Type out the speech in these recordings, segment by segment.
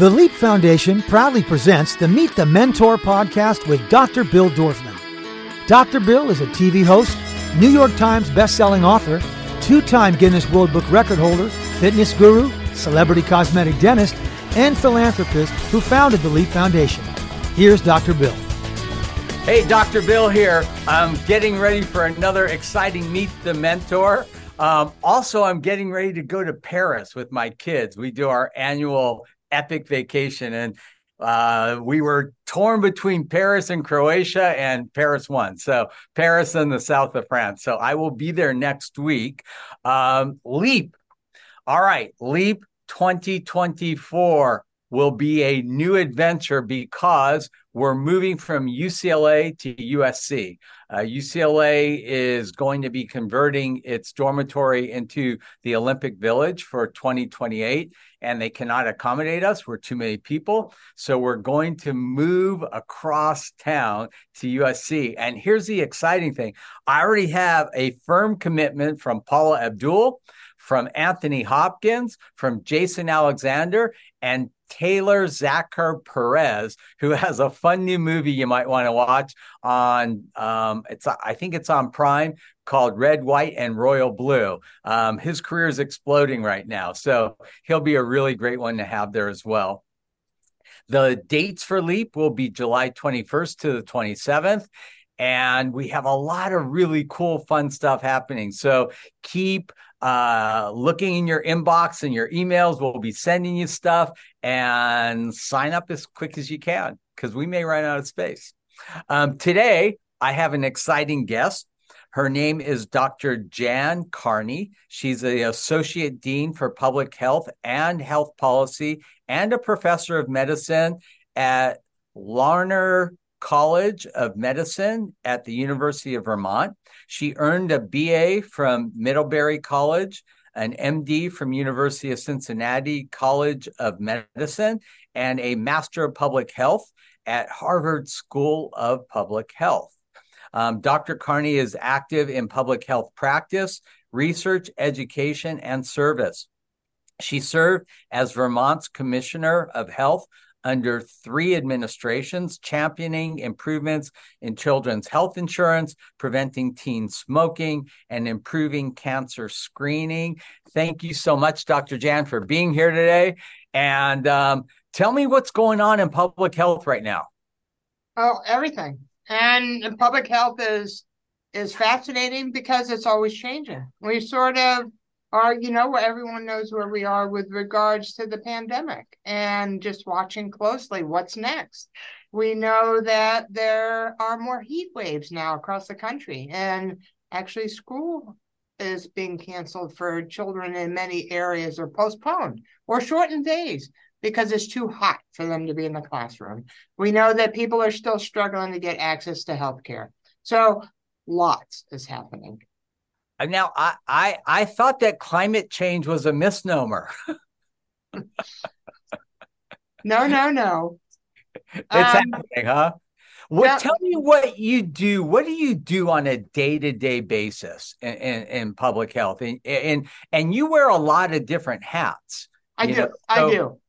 The Leap Foundation proudly presents the Meet the Mentor podcast with Dr. Bill Dorfman. Dr. Bill is a TV host, New York Times best-selling author, two-time Guinness World Book record holder, fitness guru, celebrity cosmetic dentist, and philanthropist who founded the Leap Foundation. Here's Dr. Bill. Hey, Dr. Bill here. I'm getting ready for another exciting Meet the Mentor. Um, also, I'm getting ready to go to Paris with my kids. We do our annual epic vacation. And uh, we were torn between Paris and Croatia, and Paris won. So Paris and the south of France. So I will be there next week. Um, Leap. All right, Leap 2024 will be a new adventure because we're moving from UCLA to USC. Uh, UCLA is going to be converting its dormitory into the Olympic Village for 2028, and they cannot accommodate us. We're too many people. So we're going to move across town to USC. And here's the exciting thing I already have a firm commitment from Paula Abdul from Anthony Hopkins, from Jason Alexander, and Taylor Zakhar Perez, who has a fun new movie you might want to watch on. Um, it's I think it's on Prime called Red, White, and Royal Blue. Um, his career is exploding right now, so he'll be a really great one to have there as well. The dates for Leap will be July 21st to the 27th and we have a lot of really cool fun stuff happening so keep uh, looking in your inbox and your emails. We'll be sending you stuff and sign up as quick as you can because we may run out of space. Um, today, I have an exciting guest. Her name is Dr. Jan Carney. She's the Associate Dean for Public Health and Health Policy and a professor of medicine at Larner College of Medicine at the University of Vermont. She earned a BA from Middlebury College, an MD from University of Cincinnati College of Medicine, and a Master of Public Health at Harvard School of Public Health. Um, Dr. Carney is active in public health practice, research, education, and service. She served as Vermont's Commissioner of Health under three administrations, championing improvements in children's health insurance, preventing teen smoking, and improving cancer screening. Thank you so much, Dr. Jan, for being here today. And um, tell me what's going on in public health right now. Oh, everything. And public health is is fascinating because it's always changing. We sort of are, you know, everyone knows where we are with regards to the pandemic and just watching closely what's next. We know that there are more heat waves now across the country, and actually, school is being canceled for children in many areas or postponed or shortened days because it's too hot for them to be in the classroom. We know that people are still struggling to get access to health care. So, lots is happening. Now, I, I I thought that climate change was a misnomer. no, no, no. It's um, happening, huh? What? Tell me what you do. What do you do on a day to day basis in, in, in, public health? And, and and you wear a lot of different hats. I do. So, I do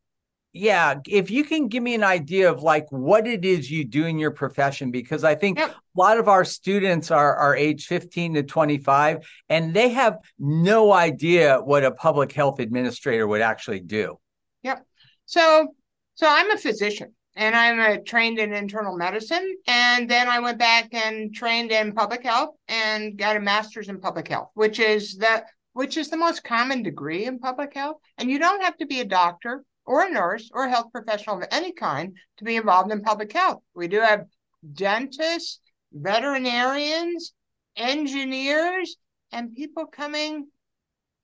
yeah if you can give me an idea of like what it is you do in your profession because i think yep. a lot of our students are are age 15 to 25 and they have no idea what a public health administrator would actually do yep so so i'm a physician and i'm a, trained in internal medicine and then i went back and trained in public health and got a master's in public health which is the which is the most common degree in public health and you don't have to be a doctor or a nurse or a health professional of any kind to be involved in public health. We do have dentists, veterinarians, engineers, and people coming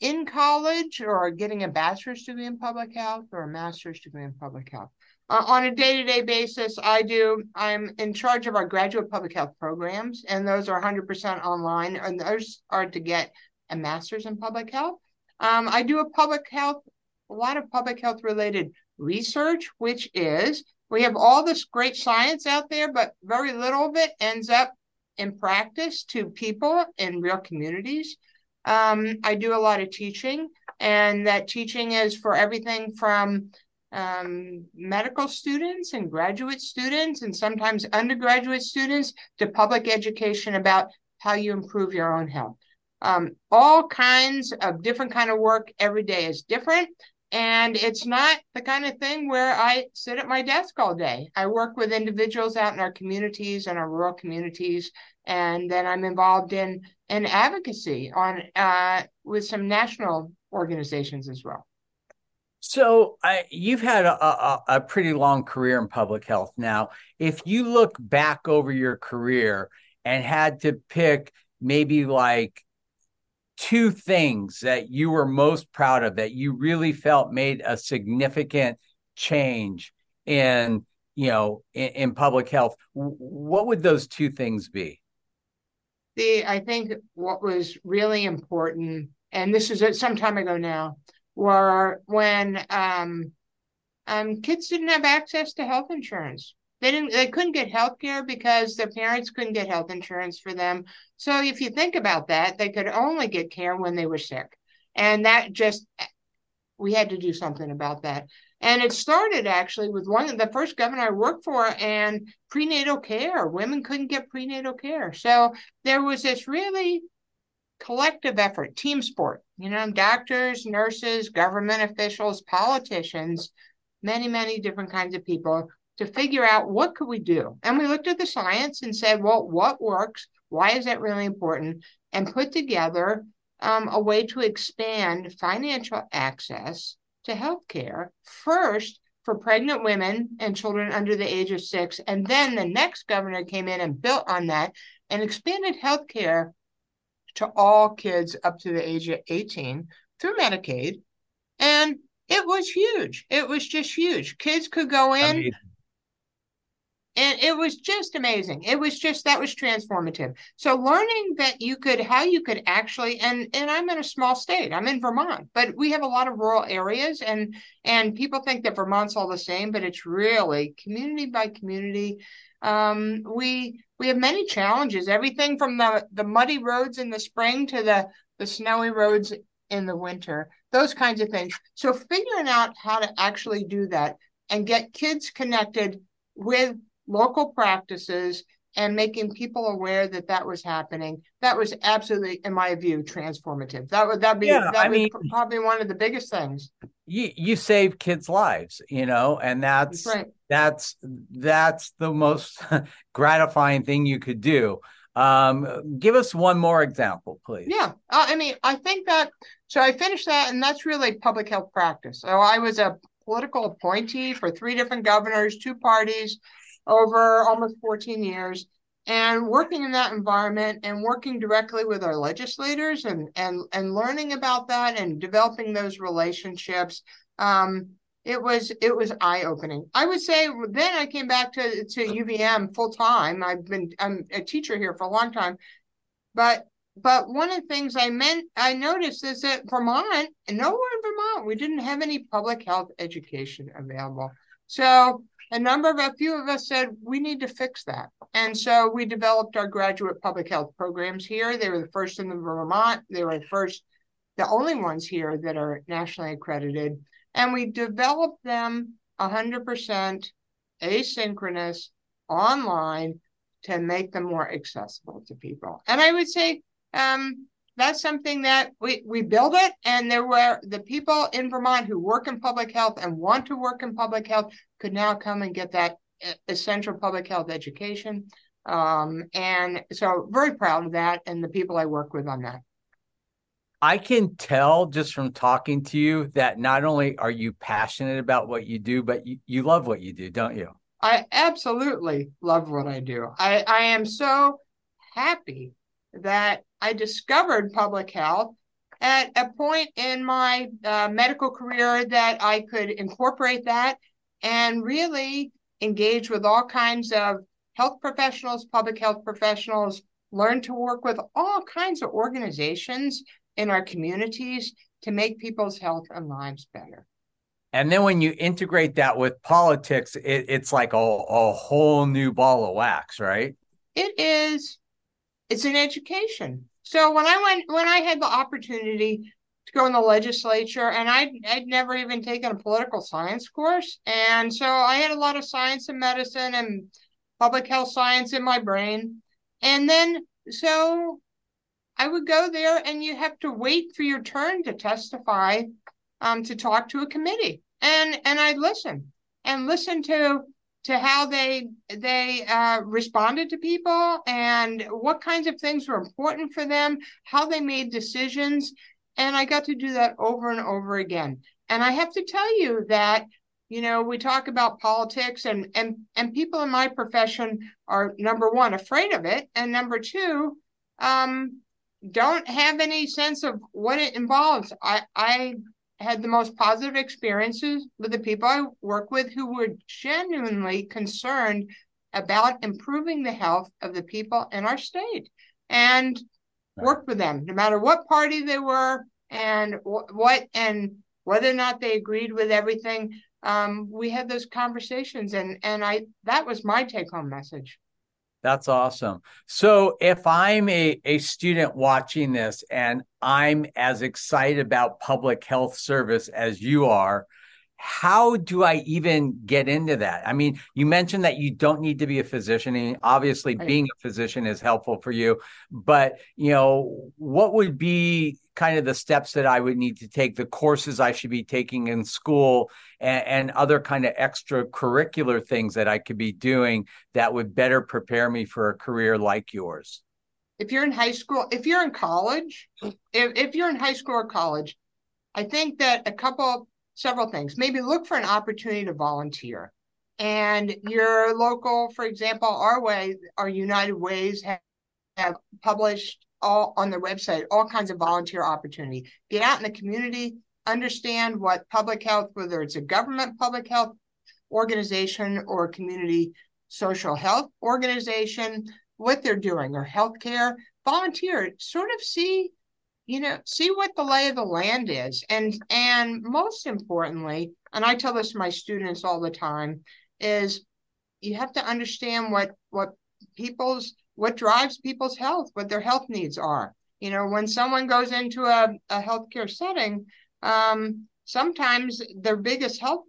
in college or getting a bachelor's degree in public health or a master's degree in public health. Uh, on a day-to-day basis, I do. I'm in charge of our graduate public health programs, and those are 100% online, and those are to get a master's in public health. Um, I do a public health a lot of public health related research, which is we have all this great science out there, but very little of it ends up in practice to people in real communities. Um, I do a lot of teaching, and that teaching is for everything from um, medical students and graduate students and sometimes undergraduate students to public education about how you improve your own health. Um, all kinds of different kind of work every day is different. And it's not the kind of thing where I sit at my desk all day. I work with individuals out in our communities and our rural communities, and then I'm involved in in advocacy on uh, with some national organizations as well. So I, you've had a, a, a pretty long career in public health. Now, if you look back over your career and had to pick maybe like two things that you were most proud of that you really felt made a significant change in you know in, in public health what would those two things be the i think what was really important and this is some time ago now were when um, um, kids didn't have access to health insurance. They didn't. They couldn't get health care because their parents couldn't get health insurance for them. So if you think about that, they could only get care when they were sick, and that just we had to do something about that. And it started actually with one of the first governor I worked for and prenatal care. Women couldn't get prenatal care. So there was this really collective effort, team sport. You know, doctors, nurses, government officials, politicians, many, many different kinds of people to figure out what could we do. And we looked at the science and said, well, what works? Why is that really important? And put together um, a way to expand financial access to healthcare first for pregnant women and children under the age of six. And then the next governor came in and built on that and expanded healthcare to all kids up to the age of 18 through Medicaid. And it was huge. It was just huge. Kids could go in. And it was just amazing. It was just that was transformative. So learning that you could how you could actually and and I'm in a small state. I'm in Vermont, but we have a lot of rural areas and and people think that Vermont's all the same, but it's really community by community. Um, we we have many challenges, everything from the, the muddy roads in the spring to the, the snowy roads in the winter, those kinds of things. So figuring out how to actually do that and get kids connected with local practices and making people aware that that was happening. That was absolutely in my view transformative. That would that be yeah, that I mean, probably one of the biggest things. You you save kids lives you know and that's that's right. that's, that's the most gratifying thing you could do. Um, give us one more example please. Yeah uh, i mean i think that so i finished that and that's really public health practice. So i was a political appointee for three different governors two parties over almost 14 years and working in that environment and working directly with our legislators and and and learning about that and developing those relationships um, it was it was eye opening. I would say then I came back to to UVM full time. I've been I'm a teacher here for a long time, but but one of the things I meant I noticed is that Vermont nowhere in Vermont we didn't have any public health education available. So a number of a few of us said we need to fix that. And so we developed our graduate public health programs here. They were the first in the Vermont. They were the first, the only ones here that are nationally accredited. And we developed them 100% asynchronous online to make them more accessible to people. And I would say um, that's something that we, we build it and there were the people in vermont who work in public health and want to work in public health could now come and get that essential public health education. Um, and so very proud of that and the people i work with on that. I can tell just from talking to you that not only are you passionate about what you do but you, you love what you do don't you? I absolutely love what i do. I, I am so happy that I discovered public health at a point in my uh, medical career that I could incorporate that and really engage with all kinds of health professionals, public health professionals, learn to work with all kinds of organizations in our communities to make people's health and lives better. And then when you integrate that with politics, it, it's like a, a whole new ball of wax, right? It is. It's an education. So when I went, when I had the opportunity to go in the legislature, and I'd I'd never even taken a political science course, and so I had a lot of science and medicine and public health science in my brain, and then so I would go there, and you have to wait for your turn to testify, um, to talk to a committee, and and I'd listen and listen to to how they they uh, responded to people and what kinds of things were important for them, how they made decisions, and I got to do that over and over again. And I have to tell you that you know we talk about politics and and and people in my profession are number one afraid of it and number two um, don't have any sense of what it involves. I I had the most positive experiences with the people I work with who were genuinely concerned about improving the health of the people in our state and. Worked with them no matter what party they were and what and whether or not they agreed with everything um, we had those conversations and and i that was my take home message that's awesome. So if I'm a, a student watching this and I'm as excited about public health service as you are, how do I even get into that? I mean, you mentioned that you don't need to be a physician, and obviously being a physician is helpful for you. But you know, what would be kind of the steps that I would need to take, the courses I should be taking in school, and, and other kind of extracurricular things that I could be doing that would better prepare me for a career like yours? If you're in high school, if you're in college, if, if you're in high school or college, I think that a couple several things. Maybe look for an opportunity to volunteer. And your local, for example, our way, our United Ways have, have published all on their website all kinds of volunteer opportunity. Get out in the community, understand what public health, whether it's a government public health organization or community social health organization, what they're doing or healthcare. Volunteer, sort of see you know see what the lay of the land is. And and most importantly and i tell this to my students all the time is you have to understand what what people's what drives people's health what their health needs are. You know when someone goes into a, a healthcare setting um, sometimes their biggest health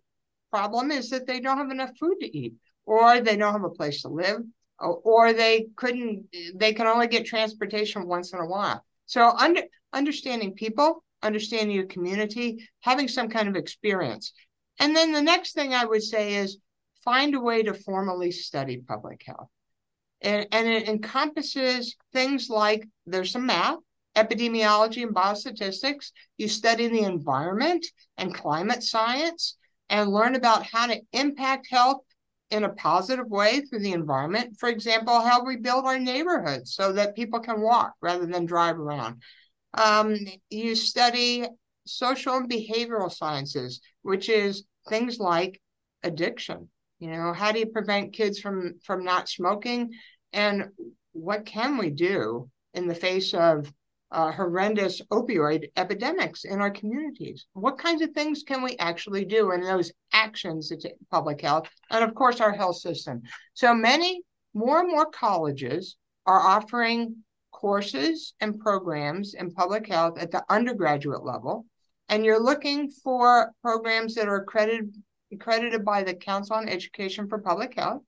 problem is that they don't have enough food to eat or they don't have a place to live or, or they couldn't they can only get transportation once in a while. So under understanding people, understanding your community, having some kind of experience. And then the next thing I would say is find a way to formally study public health. And, and it encompasses things like there's some math, epidemiology, and biostatistics. You study the environment and climate science and learn about how to impact health in a positive way through the environment. For example, how we build our neighborhoods so that people can walk rather than drive around. Um, you study social and behavioral sciences, which is things like addiction. You know, how do you prevent kids from from not smoking, and what can we do in the face of uh, horrendous opioid epidemics in our communities. What kinds of things can we actually do in those actions to public health? And of course, our health system. So many more and more colleges are offering courses and programs in public health at the undergraduate level. And you're looking for programs that are accredited, accredited by the Council on Education for Public Health.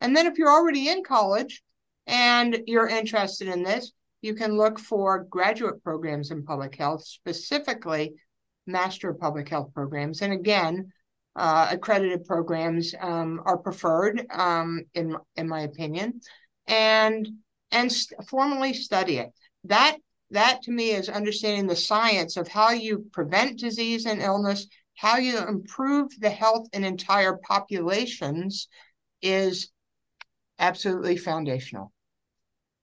And then if you're already in college and you're interested in this, you can look for graduate programs in public health, specifically Master of Public Health programs. And again, uh, accredited programs um, are preferred, um, in in my opinion. And and st- formally study it. That that to me is understanding the science of how you prevent disease and illness, how you improve the health in entire populations is absolutely foundational.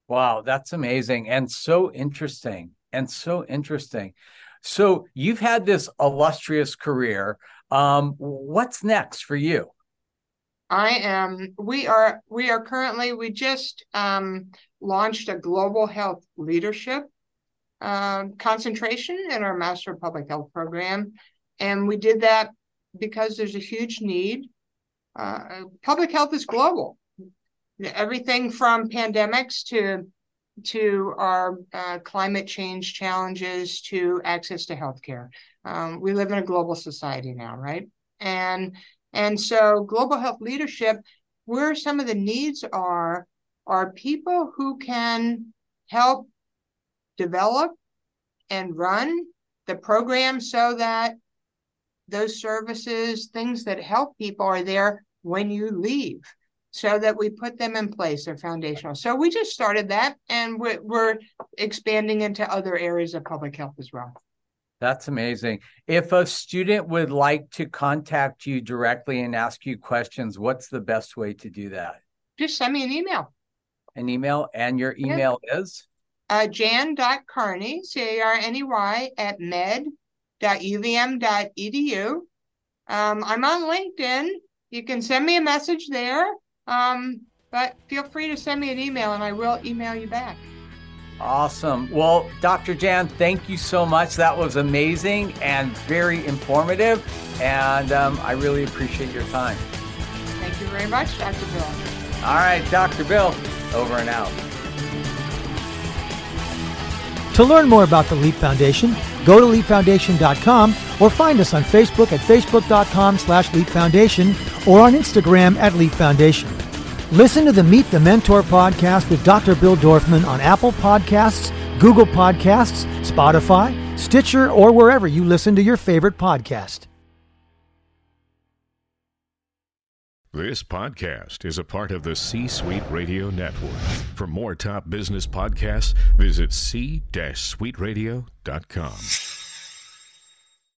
Wow, that's amazing and so interesting and so interesting. So you've had this illustrious career. Um, what's next for you? I am. We are. We are currently. We just um, launched a global health leadership uh, concentration in our Master of Public Health program, and we did that because there's a huge need. Uh, public health is global. Everything from pandemics to to our uh, climate change challenges to access to healthcare. Um, we live in a global society now, right? And and so global health leadership, where some of the needs are, are people who can help develop and run the program so that those services, things that help people are there when you leave so that we put them in place. They're foundational. So we just started that and we're, expanding into other areas of public health as well. That's amazing. If a student would like to contact you directly and ask you questions, what's the best way to do that? Just send me an email. An email, and your email yeah. is? Uh, jan.carney, C A R N E Y, at med.uvm.edu. Um, I'm on LinkedIn. You can send me a message there. Um, but feel free to send me an email and I will email you back. Awesome. Well, Dr. Jan, thank you so much. That was amazing and very informative. And um, I really appreciate your time. Thank you very much, Dr. Bill. All right, Dr. Bill, over and out. To learn more about the LEAP Foundation, go to leapfoundation.com or find us on Facebook at facebook.com slash Leap Foundation or on Instagram at Leap Foundation. Listen to the Meet the Mentor podcast with Dr. Bill Dorfman on Apple Podcasts, Google Podcasts, Spotify, Stitcher, or wherever you listen to your favorite podcast. This podcast is a part of the C Suite Radio Network. For more top business podcasts, visit c-suiteradio.com.